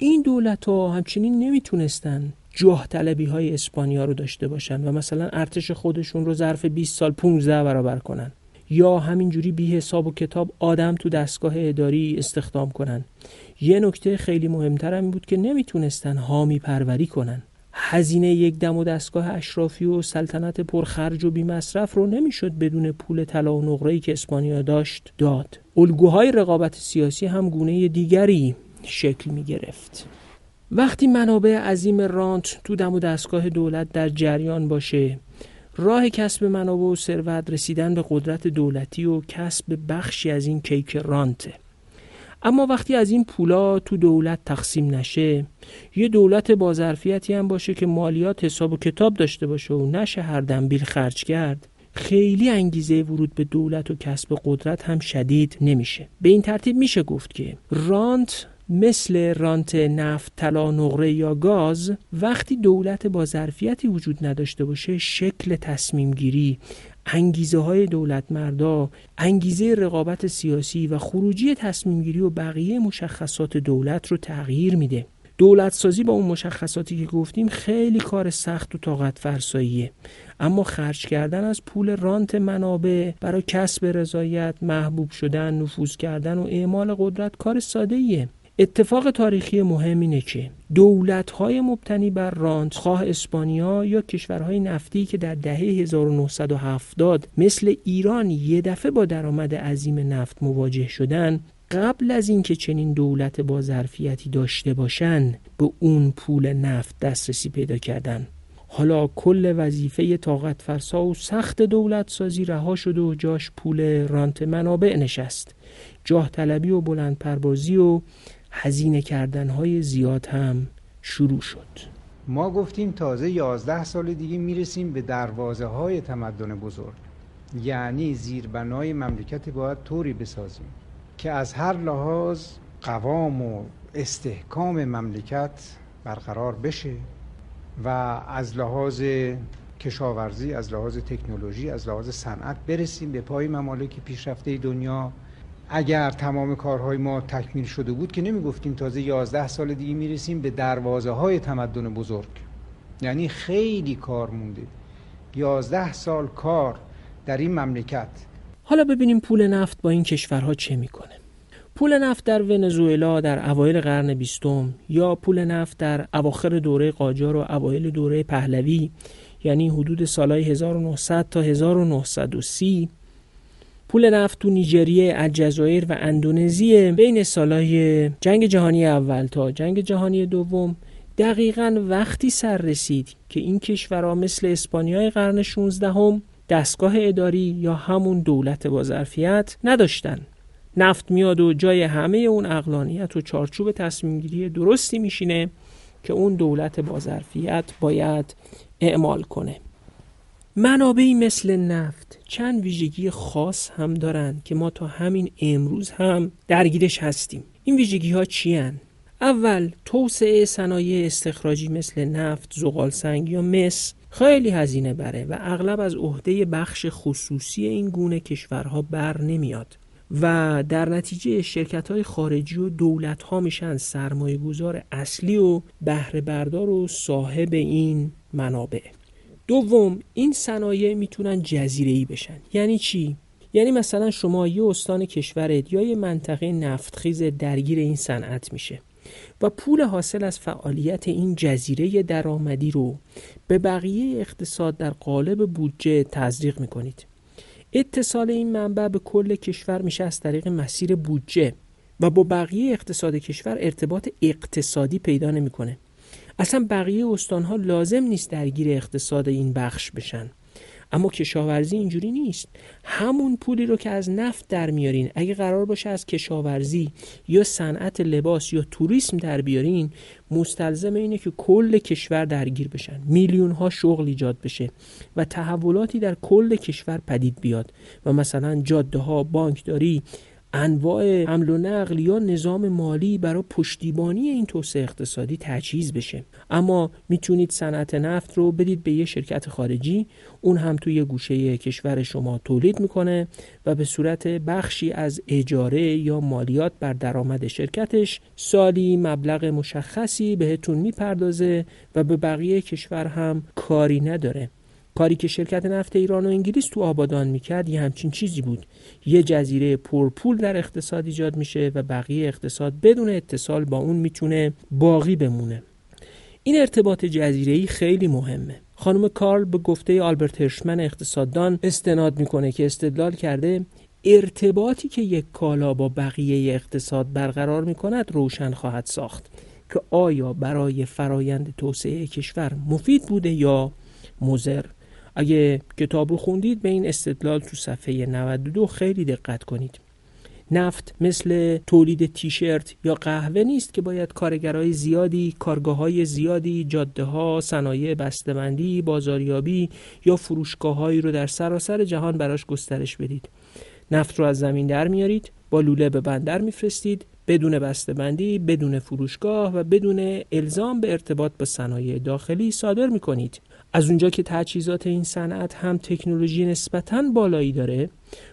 این دولت ها همچنین نمی‌تونستن جاه طلبی های اسپانیا رو داشته باشن و مثلا ارتش خودشون رو ظرف 20 سال 15 برابر کنن. یا همینجوری بی حساب و کتاب آدم تو دستگاه اداری استخدام کنن. یه نکته خیلی مهمتر هم بود که نمی‌تونستن حامی پروری کنن. هزینه یک دم و دستگاه اشرافی و سلطنت پرخرج و مصرف رو نمی‌شد بدون پول طلا و نقره‌ای که اسپانیا داشت داد. الگوهای رقابت سیاسی هم گونه دیگری شکل می گرفت. وقتی منابع عظیم رانت تو دم و دستگاه دولت در جریان باشه راه کسب منابع و ثروت رسیدن به قدرت دولتی و کسب بخشی از این کیک رانته. اما وقتی از این پولا تو دولت تقسیم نشه یه دولت با ظرفیتی هم باشه که مالیات حساب و کتاب داشته باشه و نشه هر دنبیل خرج کرد خیلی انگیزه ورود به دولت و کسب قدرت هم شدید نمیشه. به این ترتیب میشه گفت که رانت مثل رانت نفت طلا نقره یا گاز وقتی دولت با ظرفیتی وجود نداشته باشه شکل تصمیم گیری انگیزه های دولت مردا انگیزه رقابت سیاسی و خروجی تصمیم گیری و بقیه مشخصات دولت رو تغییر میده. دولت سازی با اون مشخصاتی که گفتیم خیلی کار سخت و طاقت فرساییه. اما خرج کردن از پول رانت منابع برای کسب رضایت محبوب شدن نفوذ کردن و اعمال قدرت کار ساده ایه اتفاق تاریخی مهم اینه که دولت‌های مبتنی بر رانت خواه اسپانیا یا کشورهای نفتی که در دهه 1970 مثل ایران یه دفعه با درآمد عظیم نفت مواجه شدن قبل از اینکه چنین دولت با ظرفیتی داشته باشن به اون پول نفت دسترسی پیدا کردن. حالا کل وظیفه طاقت فرسا و سخت دولت سازی رها شد و جاش پول رانت منابع نشست. جاه طلبی و بلند پربازی و هزینه کردن های زیاد هم شروع شد. ما گفتیم تازه یازده سال دیگه می‌رسیم به دروازه های تمدن بزرگ. یعنی زیربنای مملکت باید طوری بسازیم که از هر لحاظ قوام و استحکام مملکت برقرار بشه و از لحاظ کشاورزی از لحاظ تکنولوژی از لحاظ صنعت برسیم به پای ممالک پیشرفته دنیا. اگر تمام کارهای ما تکمیل شده بود که نمی گفتیم تازه 11 سال دیگه می‌رسیم به دروازه های تمدن بزرگ. یعنی خیلی کار مونده. 11 سال کار در این مملکت. حالا ببینیم پول نفت با این کشورها چه می‌کنه. پول نفت در ونزوئلا در اوایل قرن بیستم یا پول نفت در اواخر دوره قاجار و اوایل دوره پهلوی یعنی حدود سالهای 1900 تا 1930 پول نفت تو نیجریه، الجزایر و اندونزی بین سالهای جنگ جهانی اول تا جنگ جهانی دوم. دقیقا وقتی سر رسید که این کشورها مثل اسپانیای قرن 16 هم دستگاه اداری یا همون دولت با ظرفیت نداشتن. نفت میاد و جای همه اون اقلانیت و چارچوب تصمیم گیری درستی میشینه که اون دولت با ظرفیت باید اعمال کنه. منابعی مثل نفت چند ویژگی خاص هم دارن که ما تا همین امروز هم درگیرش هستیم. این ویژگی ها چی اول توسعه صنایع استخراجی مثل نفت، زغال سنگ یا مس خیلی هزینه بره و اغلب از عهده بخش خصوصی این گونه کشورها بر نمیاد و در نتیجه شرکت های خارجی و دولت ها میشن سرمایه گذار اصلی و بهره بردار و صاحب این منابع. دوم این صنایع می‌تونن جزیره ای بشن. یعنی چی؟ یعنی مثلا شما یه استان کشورت یا یه منطقه نفتخیز درگیر این صنعت میشه و پول حاصل از فعالیت این جزیره درآمدی رو به بقیه اقتصاد در قالب بودجه تزریق می‌کنید. اتصال این منبع به کل کشور میشه از طریق مسیر بودجه و با بقیه اقتصاد کشور ارتباط اقتصادی پیدا نمی‌کنه. اصلا بقیه استانها لازم نیست درگیر اقتصاد این بخش بشن. اما کشاورزی اینجوری نیست. همون پولی رو که از نفت در میارین اگه قرار باشه از کشاورزی یا صنعت لباس یا توریسم در بیارین مستلزم اینه که کل کشور درگیر بشن. میلیون ها شغل ایجاد بشه و تحولاتی در کل کشور پدید بیاد. و مثلا جاده ها بانکداری انواع حمل و نقل یا نظام مالی برای پشتیبانی این توسعه اقتصادی تجهیز بشه. اما می‌تونید صنعت نفت رو بدید به یه شرکت خارجی. اون هم توی گوشه کشور شما تولید می‌کنه و به صورت بخشی از اجاره یا مالیات بر درآمد شرکتش سالی مبلغ مشخصی بهتون می‌پردازه و به بقیه کشور هم کاری نداره. کاری که شرکت نفت ایران و انگلیس تو آبادان می‌کرد یه همچین چیزی بود. یه جزیره پرپول در اقتصاد ایجاد میشه و بقیه اقتصاد بدون اتصال با اون می‌تونه باقی بمونه. این ارتباط جزیره خیلی مهمه. خانم کارل به گفته آلبرت هرشمن اقتصاددان استناد می‌کنه که استدلال کرده ارتباطی که یک کالا با بقیه اقتصاد برقرار می‌کند روشن خواهد ساخت که آیا برای فرایند توسعه کشور مفید بوده یا مضر. اگه کتاب رو خوندید به این استدلال تو صفحه 92 خیلی دقت کنید نفت مثل تولید تیشرت یا قهوه نیست که باید کارگرای زیادی، کارگاه های زیادی، جاده ها، صنایع بسته‌بندی، بازاریابی یا فروشگاه هایی رو در سراسر جهان براش گسترش بدید. نفت رو از زمین در میارید، با لوله به بندر میفرستید بدون بندی، بدون فروشگاه و بدون الزام به ارتباط با صنایع داخلی صادر می‌کنید از اونجا که تجهیزات این صنعت هم تکنولوژی نسبتا بالایی داره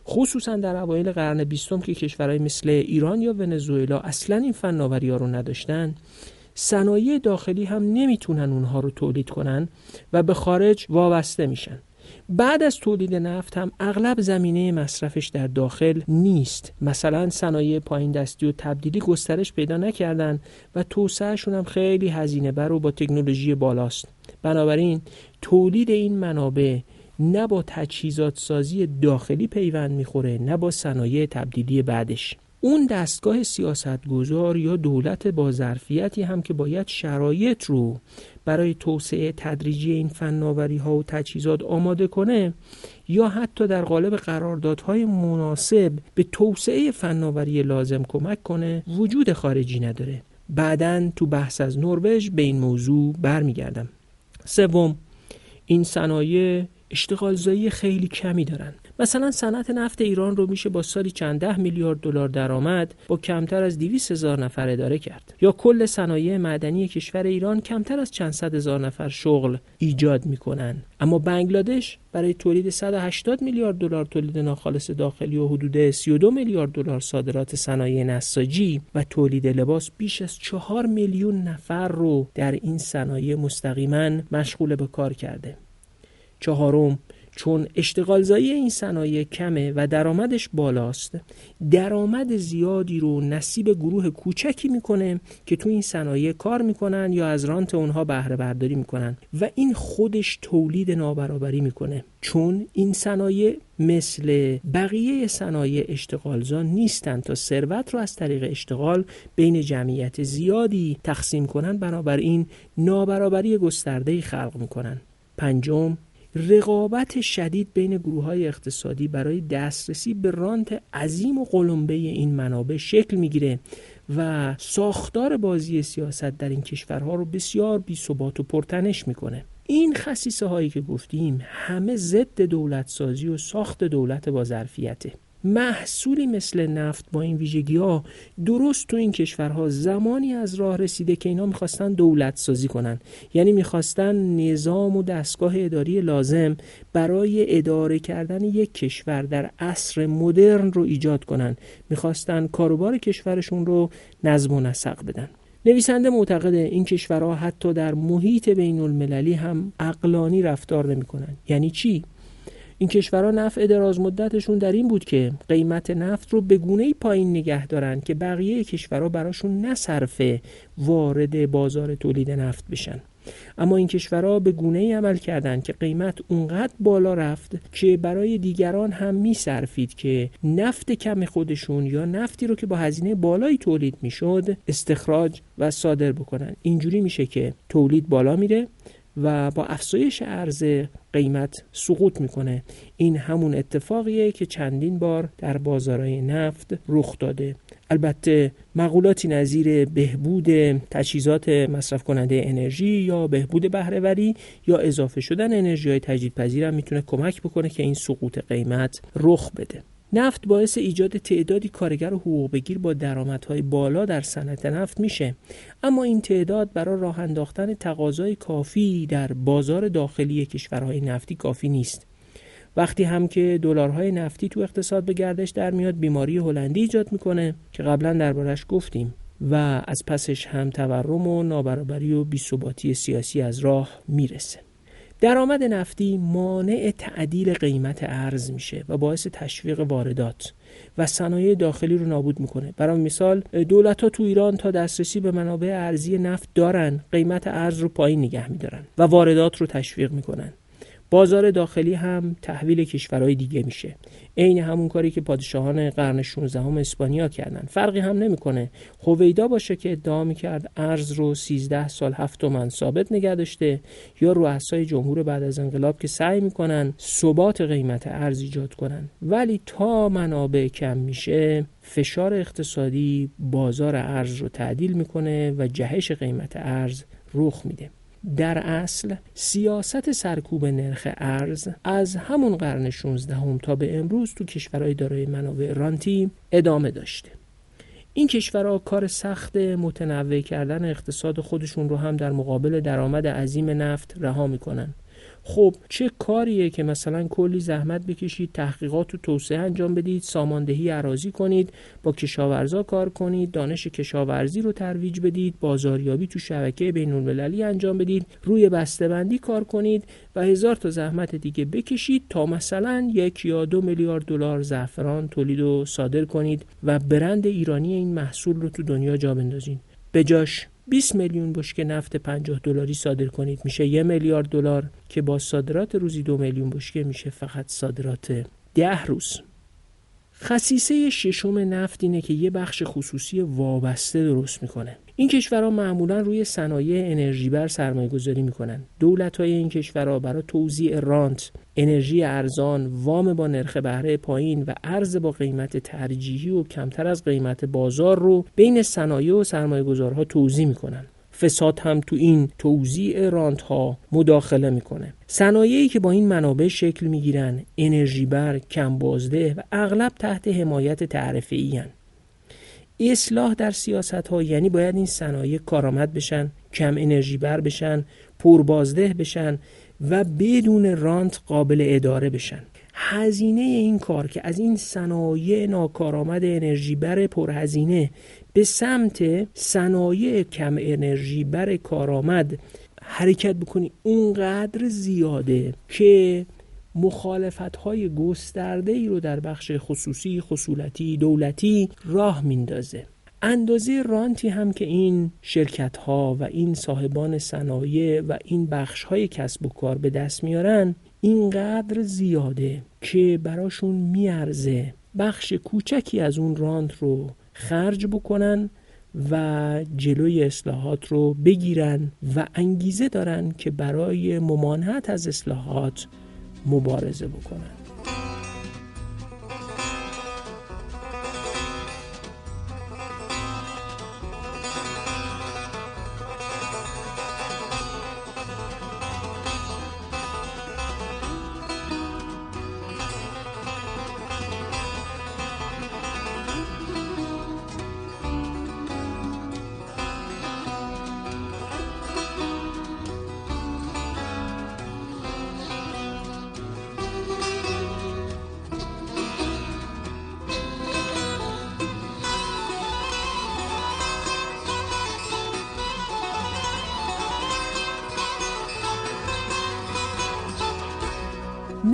خصوصا در اوایل قرن بیستم که کشورهای مثل ایران یا ونزوئلا اصلا این فناوری ها رو نداشتن صنایع داخلی هم نمی‌تونن اونها رو تولید کنن و به خارج وابسته میشن. بعد از تولید نفت هم اغلب زمینه مصرفش در داخل نیست. مثلا صنایع پایین دستی و تبدیلی گسترش پیدا نکردن و توسعهشون هم خیلی هزینه بر و با تکنولوژی بالاست. بنابراین تولید این منابع نه با تجهیزات سازی داخلی پیوند می‌خوره نه با صنایع تبدیلی بعدش. اون دستگاه سیاستگذار یا دولت با ظرفیتی هم که باید شرایط رو برای توسعه تدریجی این فناوری ها و تجهیزات آماده کنه یا حتی در قالب قراردادهای مناسب به توسعه فناوری لازم کمک کنه وجود خارجی نداره. بعدا تو بحث از نروژ به این موضوع برمیگردم. سوم این صنایع اشتغالزایی خیلی کمی دارن. مثلا صنعت نفت ایران رو میشه با سالی چند ده میلیارد دلار درآمد با کمتر از 200 هزار نفر اداره کرد. یا کل صنایع معدنی کشور ایران کمتر از چند صد هزار نفر شغل ایجاد می‌کنن. اما بنگلادش برای تولید 180 میلیارد دلار تولید ناخالص داخلی و حدود 32 میلیارد دلار صادرات صنایع نساجی و تولید لباس بیش از 4 میلیون نفر رو در این صنایع مستقیما مشغول به کار کرده. چهارم چون اشتغالزایی این صنایع کمه و درآمدش بالاست. درآمد زیادی رو نصیب گروه کوچکی می‌کنه که تو این صنایع کار می‌کنن یا از رانت اونها بهره برداری می‌کنن. و این خودش تولید نابرابری می‌کنه. چون این صنایع مثل بقیه صنایع اشتغالزا نیستند تا ثروت رو از طریق اشتغال بین جمعیت زیادی تقسیم کنن بنابراین نابرابری گسترده خلق می‌کنن. پنجم رقابت شدید بین گروه های اقتصادی برای دسترسی به رانت عظیم و قلمبه این منابع شکل می‌گیره و ساختار بازی سیاست در این کشورها رو بسیار بی ثبات و پرتنش می‌کنه. این خصیصه هایی که گفتیم همه ضد دولت سازی و ساخت دولت با ظرفیته. محصولی مثل نفت با این ویژگی ها درست تو این کشورها زمانی از راه رسیده که اینا می‌خواستن دولت سازی کنن. یعنی می‌خواستن نظام و دستگاه اداری لازم برای اداره کردن یک کشور در عصر مدرن رو ایجاد کنن. می‌خواستن کاروبار کشورشون رو نظم و نسق بدن. نویسنده معتقده این کشورها حتی در محیط بین المللی هم اقلانی رفتار نمی‌کنن. یعنی چی؟ این کشورها نفع دراز مدتشون در این بود که قیمت نفت رو به گونه پایین نگه دارن که بقیه کشورها براشون نصرفه وارد بازار تولید نفت بشن. اما این کشورها به گونه ای عمل کردند که قیمت اونقدر بالا رفت که برای دیگران هم میصرفید که نفت کم خودشون یا نفتی رو که با هزینه بالایی تولید می‌شد استخراج و صادر بکنن. اینجوری میشه که تولید بالا میره و با افزایش عرضه قیمت سقوط می‌کنه. این همون اتفاقیه که چندین بار در بازارهای نفت رخ داده. البته مقولاتی نظیر بهبود تجهیزات مصرف کننده انرژی یا بهبود بهرهوری یا اضافه شدن انرژی های تجدیدپذیر هم می‌تونه کمک بکنه که این سقوط قیمت رخ بده. نفت باعث ایجاد تعدادی کارگر و حقوق بگیر با درآمدهای بالا در صنعت نفت میشه. اما این تعداد برای راه انداختن تقاضای کافی در بازار داخلی کشورهای نفتی کافی نیست. وقتی هم که دلارهای نفتی تو اقتصاد به گردش در میاد بیماری هلندی ایجاد می‌کنه که قبلا دربارش گفتیم و از پسش هم تورم و نابرابری و بیثباتی سیاسی از راه می‌رسه. درآمد نفتی مانع تعدیل قیمت ارز میشه و باعث تشویق واردات و صنایع داخلی رو نابود می‌کنه. برای مثال دولت ها تو ایران تا دسترسی به منابع ارزی نفت دارن قیمت ارز رو پایین نگه میدارن و واردات رو تشویق می‌کنن. بازار داخلی هم تحویل کشورهای دیگه میشه. عین همون کاری که پادشاهان قرن 16 هم اسپانیا کردن. فرقی هم نمی‌کنه. هویدا باشه که ادعا می‌کرد ارز رو 13 سال هفت تومن ثابت نگه داشته یا رؤسای جمهور بعد از انقلاب که سعی می‌کنن ثبات قیمت ارز ایجاد کنن. ولی تا منابع کم میشه فشار اقتصادی بازار ارز رو تعدیل می‌کنه و جهش قیمت ارز رخ میده. در اصل سیاست سرکوب نرخ ارز از همون قرن 16 هم تا به امروز تو کشورهای دارای منابع رانتی ادامه داشته. این کشورها کار سخت متنوع کردن اقتصاد خودشون رو هم در مقابل درآمد عظیم نفت رها می‌کنن. خب چه کاریه که مثلا کلی زحمت بکشید تحقیقات و توسعه انجام بدید ساماندهی عراضی کنید با کشاورزا کار کنید دانش کشاورزی رو ترویج بدید بازاریابی تو شبکه بین المللی انجام بدید روی بسته‌بندی کار کنید و هزار تا زحمت دیگه بکشید تا مثلا یک یا دو میلیارد دلار زعفران تولید و صادر کنید و برند ایرانی این محصول رو تو دنیا جا بندازید به جاش 20 میلیون بشکه نفت 50 دلاری صادر کنید. میشه یه میلیارد دلار که با صادرات روزی دو میلیون بشکه میشه فقط صادرات ده روز. خصیصه ششم نفت اینه که یه بخش خصوصی وابسته درست می‌کنه. این کشورها معمولا روی صنایع انرژی بر سرمایه گذاری می‌کنن. دولت های این کشورها برای توزیع رانت انرژی ارزان وام با نرخ بهره پایین و ارز با قیمت ترجیحی و کمتر از قیمت بازار رو بین صنایع و سرمایه گذارها توزیع می‌کنن. فساد هم تو این توزیع رانت ها مداخله می‌کنه. صنایعی که با این منابع شکل می‌گیرن انرژی بر کم بازده و اغلب تحت حمایت تعرفه ای اصلاح در سیاست ها یعنی باید این صنایع کارآمد بشن کم انرژی بر بشن پربازده بشن و بدون رانت قابل اداره بشن. هزینه این کار که از این صنایع ناکارآمد انرژی بر پرهزینه به سمت صنایع کم انرژی بر کارآمد حرکت بکنی اونقدر زیاده که مخالفت های گسترده ای رو در بخش خصوصی، خصولتی، دولتی راه میندازه. اندازه رانتی هم که این شرکت ها و این صاحبان صنایع و این بخش های کسب و کار به دست میارن اینقدر زیاده که براشون میارزه بخش کوچکی از اون رانت رو خرج بکنن و جلوی اصلاحات رو بگیرن و انگیزه دارن که برای ممانعت از اصلاحات مبارزه بکنن.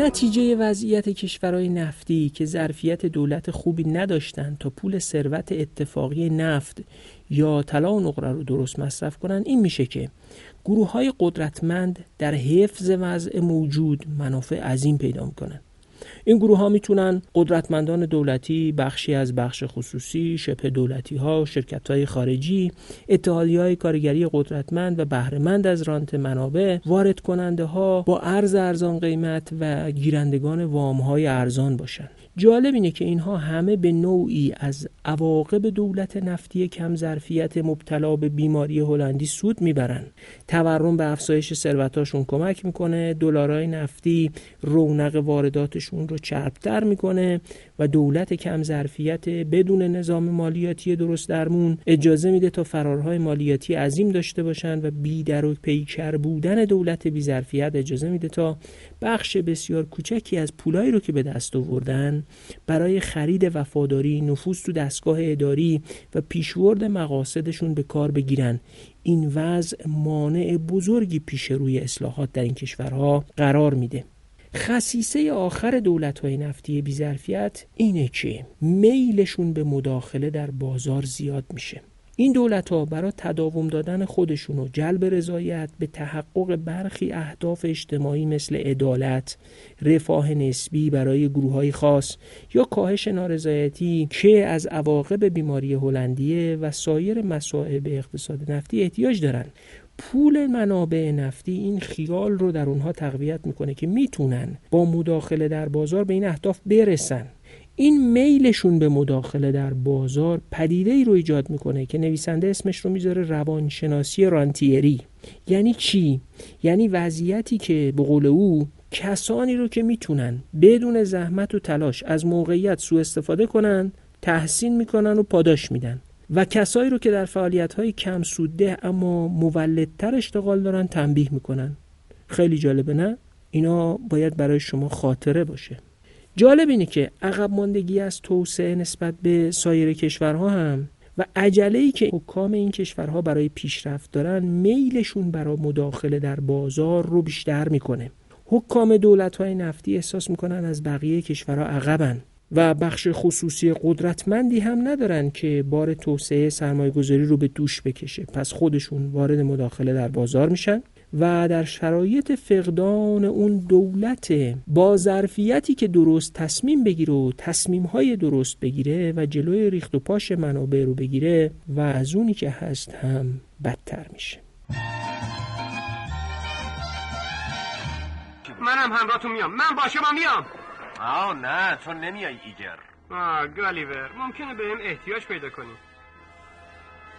نتیجه وضعیت کشورهای نفتی که ظرفیت دولت خوبی نداشتند تا پول ثروت اتفاقی نفت یا طلا و نقره رو درست مصرف کنند این میشه که گروه های قدرتمند در حفظ وضع موجود منافع عظیم پیدا می‌کنن این گروه ها می‌تونن قدرتمندان دولتی بخشی از بخش خصوصی شبه دولتی ها شرکت های خارجی اتحادی های کارگری قدرتمند و بهرهمند از رانت منابع وارد کننده ها با ارز ارزان قیمت و گیرندگان وام های ارزان باشند جالب اینه که اینها همه به نوعی از عواقب دولت نفتی کم ظرفیت مبتلا به بیماری هلندی سود می‌برن تورم به افزایش ثروتاشون کمک می‌کنه دلارای نفتی رونق وارداتشون رو چربتر می‌کنه و دولت کم ظرفیت بدون نظام مالیاتی درست درمون اجازه میده تا فرارهای مالیاتی عظیم داشته باشن و بی در و پیکر بودن دولت بی ظرفیت اجازه میده تا بخش بسیار کوچکی از پولایی رو که به دست آوردن برای خرید وفاداری نفوذ تو دستگاه اداری و پیشورد مقاصدشون به کار بگیرن. این وضع مانع بزرگی پیش روی اصلاحات در این کشورها قرار میده. خصیصه آخر دولت های نفتی بیظرفیت اینه که میلشون به مداخله در بازار زیاد میشه. این دولت ها برای تداوم دادن خودشون و جلب رضایت به تحقق برخی اهداف اجتماعی مثل عدالت، رفاه نسبی برای گروه های خاص یا کاهش نارضایتی که از عواقب بیماری هلندیه و سایر مسائب اقتصاد نفتی احتیاج دارن. پول منابع نفتی این خیال رو در اونها تقویت می‌کنه که می‌تونن با مداخله در بازار به این اهداف برسن. این میلشون به مداخله در بازار پدیده ای رو ایجاد می‌کنه که نویسنده اسمش رو می‌ذاره روانشناسی رانتیری یعنی چی؟ یعنی وضعیتی که به قول او کسانی رو که می‌تونن بدون زحمت و تلاش از موقعیت سوء استفاده کنن تحسین می‌کنن و پاداش میدن و کسایی رو که در فعالیت های کم سودده اما مولدتر اشتغال دارن تنبیه می‌کنن خیلی جالبه نه؟ اینا باید برای شما خاطره باشه جالب اینه که عقب ماندگی از توسعه نسبت به سایر کشورها هم و عجله که حکام این کشورها برای پیشرفت دارن میلشون برای مداخله در بازار رو بیشتر می‌کنه. حکام دولت های نفتی احساس می‌کنن از بقیه کشورها عقبن و بخش خصوصی قدرتمندی هم ندارن که بار توسعه سرمایه گذاری رو به دوش بکشه. پس خودشون وارد مداخله در بازار میشن. و در شرایط فقدان اون دولت با ظرفیتی که درست تصمیم بگیره و تصمیم های درست بگیره و جلوی ریخت و پاش منابع رو بگیره و از اونی که هست هم بدتر میشه. منم همراهتون میام. من با شما میام. آه نه تو نمیای ایگر آه گالیور ممکنه به احتیاج پیدا کنی.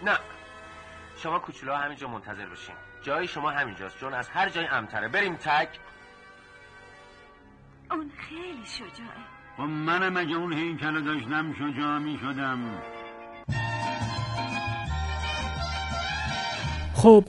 نه. شما کوچولو همینجا منتظر باشین. جای شما همینجاست چون از هر جای امتره. بریم تک. اون خیلی شجاعه. خب منم اگه اون هیکل داشتم شجاع می شدم خب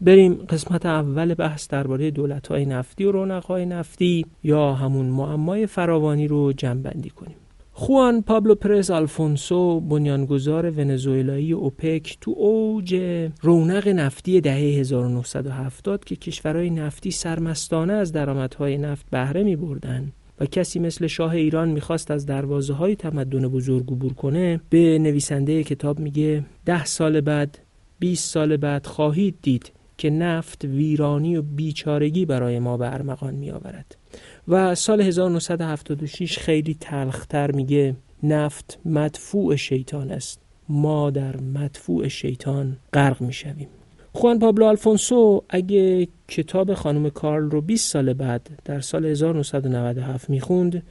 بریم قسمت اول بحث درباره دولت های نفتی و رونق های نفتی یا همون معمای فراوانی رو جمع کنیم. خوان پابلو پرز آلفونسو بنیانگذار ونزوئلایی اوپک تو اوج رونق نفتی دهه 1970 که کشورهای نفتی سرمستانه از درآمدهای نفت بهره می بردن و کسی مثل شاه ایران می‌خواست از دروازه های تمدن بزرگ عبور کنه به نویسنده کتاب میگه ده سال بعد 20 سال بعد خواهید دید که نفت ویرانی و بیچارگی برای ما به ارمغان می آورد و سال 1976 خیلی تلختر میگه نفت مدفوع شیطان است. ما در مدفوع شیطان غرق می‌شویم. خوان پابلو آلفونسو اگه کتاب خانم کارل رو 20 سال بعد در سال 1997 می‌خوند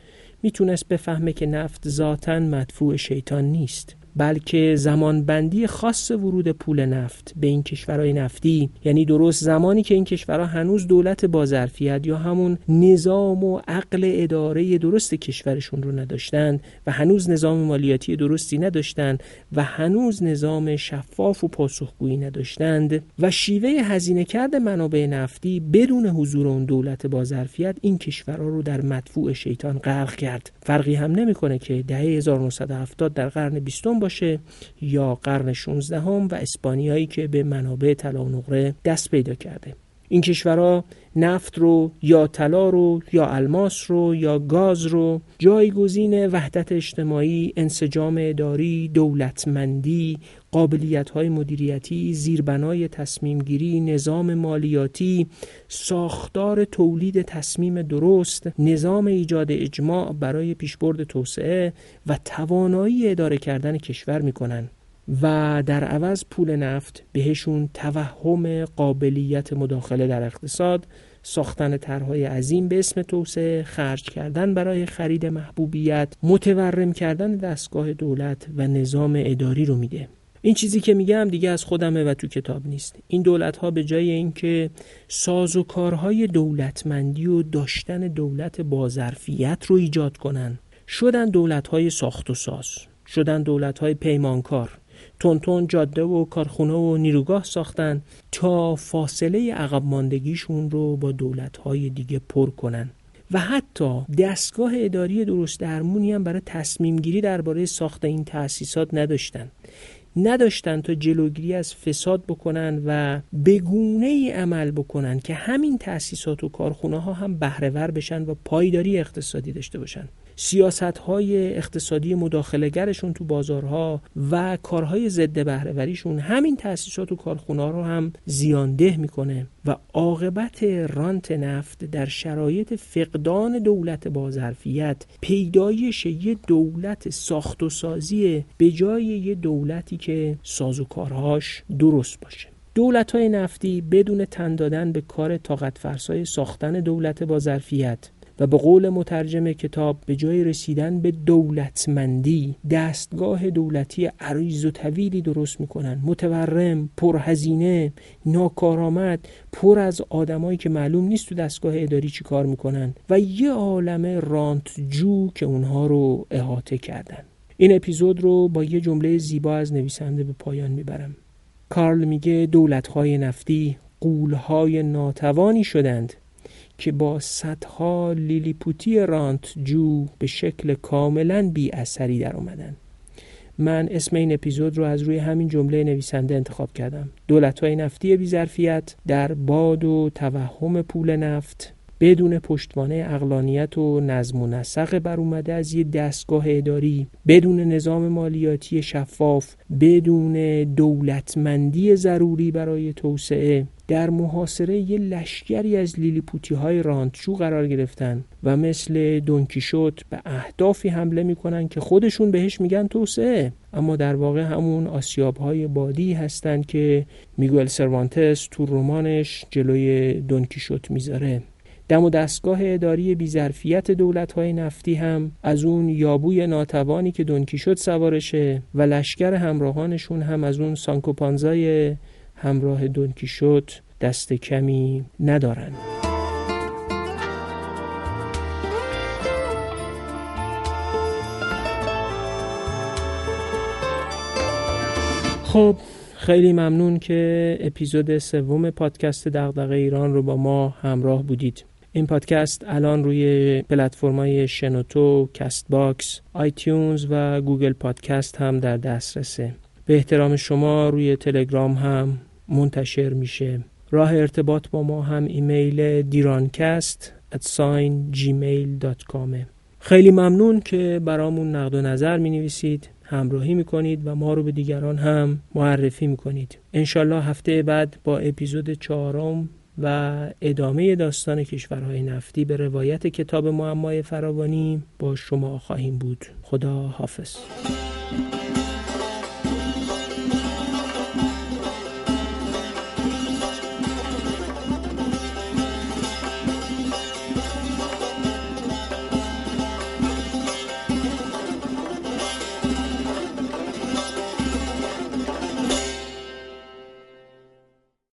می‌تونست بفهمه که نفت ذاتا مدفوع شیطان نیست. بلکه زمانبندی خاص ورود پول نفت به این کشورهای نفتی. یعنی درست زمانی که این کشورها هنوز دولت بازرفیت یا همون نظام و عقل اداره درست کشورشون رو نداشتند و هنوز نظام مالیاتی درستی نداشتند و هنوز نظام شفاف و پاسخگویی نداشتند و شیوه هزینه کرد منابع نفتی بدون حضور اون دولت بازرفیت این کشورها رو در مدفوع شیطان غرق کرد. فرقی هم نمی‌کنه که دهه 1970 در قرن بیستم باشه یا قرن 16 هم و اسپانیایی که به منابع طلا و نقره دست پیدا کرده. این کشورها نفت رو یا طلا رو یا الماس رو یا گاز رو جایگزین وحدت اجتماعی، انسجام اداری، دولتمندی، قابلیت های مدیریتی، زیربنای تصمیم گیری، نظام مالیاتی، ساختار تولید تصمیم درست، نظام ایجاد اجماع برای پیشبرد توسعه و توانایی اداره کردن کشور می‌کنن. و در عوض پول نفت بهشون توهم قابلیت مداخله در اقتصاد ساختن طرحهای عظیم به اسم توسعه خرج کردن برای خرید محبوبیت متورم کردن دستگاه دولت و نظام اداری رو میده. این چیزی که میگم دیگه از خودمه و تو کتاب نیست. این دولت ها به جای اینکه ساز و کارهای دولتمندی و داشتن دولت بازرفیت رو ایجاد کنن شدن دولت های ساخت و ساز شدن دولت های پیمانکار. تونتون جاده و کارخونه و نیروگاه ساختن تا فاصله عقب ماندگیشون رو با دولت‌های دیگه پر کنن. و حتی دستگاه اداری درست درمونی هم برای تصمیم گیری درباره ساخت این تأسیسات نداشتن. نداشتن تا جلوگیری از فساد بکنن و بگونه ای عمل بکنن که همین تأسیسات و کارخونه ها هم بهرهور بشن و پایداری اقتصادی داشته باشن. سیاست های اقتصادی مداخلهگرشون تو بازارها و کارهای ضد بهرهوریشون همین تأسیسات و کارخونه رو هم زیانده می‌کنه و عاقبت رانت نفت در شرایط فقدان دولت بازرفیت پیدایش یه دولت ساخت و سازی به جای یه دولتی که سازوکارهاش درست باشه. دولت های نفتی بدون تن دادن به کار طاقت فرسای ساختن دولت با ظرفیت و به قول مترجم کتاب به جای رسیدن به دولتمندی دستگاه دولتی عریض و طویلی درست می‌کنن. متورم پرهزینه ناکارآمد پر از آدمایی که معلوم نیست تو دستگاه اداری چی کار می‌کنن و یه عالم رانتجو که اونها رو احاطه کردن. این اپیزود رو با یه جمله زیبا از نویسنده به پایان می‌برم. کارل میگه دولتهای نفتی قولهای ناتوانی شدند. که با صدها لیلیپوتی رانت جو به شکل کاملا بی اثری در اومدن. من اسم این اپیزود رو از روی همین جمله نویسنده انتخاب کردم دولت های نفتی بیظرفیت در باد و توهم پول نفت بدون پشتوانه اقلانیت و نظم و نسق بر از یه دستگاه اداری بدون نظام مالیاتی شفاف بدون دولتمندی ضروری برای توسعه در محاصره یه لشکری از لیلیپوتی های راندچو قرار گرفتن و مثل دونکیشوت به اهدافی حمله می‌کنن که خودشون بهش میگن توسعه. اما در واقع همون آسیاب های بادی هستند که میگوئل سروانتس تو رمانش جلوی دونکیشوت می‌ذاره. دم و دستگاه اداری بیظرفیت دولت های نفتی هم از اون یابوی ناتوانی که دونکیشوت سوارشه و لشکر همراهانشون هم از اون سانکوپانزای همراه دونکیشوت دست کمی ندارن. خب خیلی ممنون که اپیزود سوم پادکست دغدغه ایران رو با ما همراه بودید. این پادکست الان روی پلتفرم‌های شنوتو، Castbox، iTunes و Google Podcast هم در دسترسه. به احترام شما روی تلگرام هم منتشر میشه. راه ارتباط با ما هم ایمیل دیرانکست at خیلی ممنون که برامون نقد و نظر می نویسید همراهی می کنید و ما رو به دیگران هم معرفی می کنید انشالله هفته بعد با اپیزود چهارم و ادامه داستان کشورهای نفتی به روایت کتاب معمای فراوانی با شما خواهیم بود. خدا حافظ.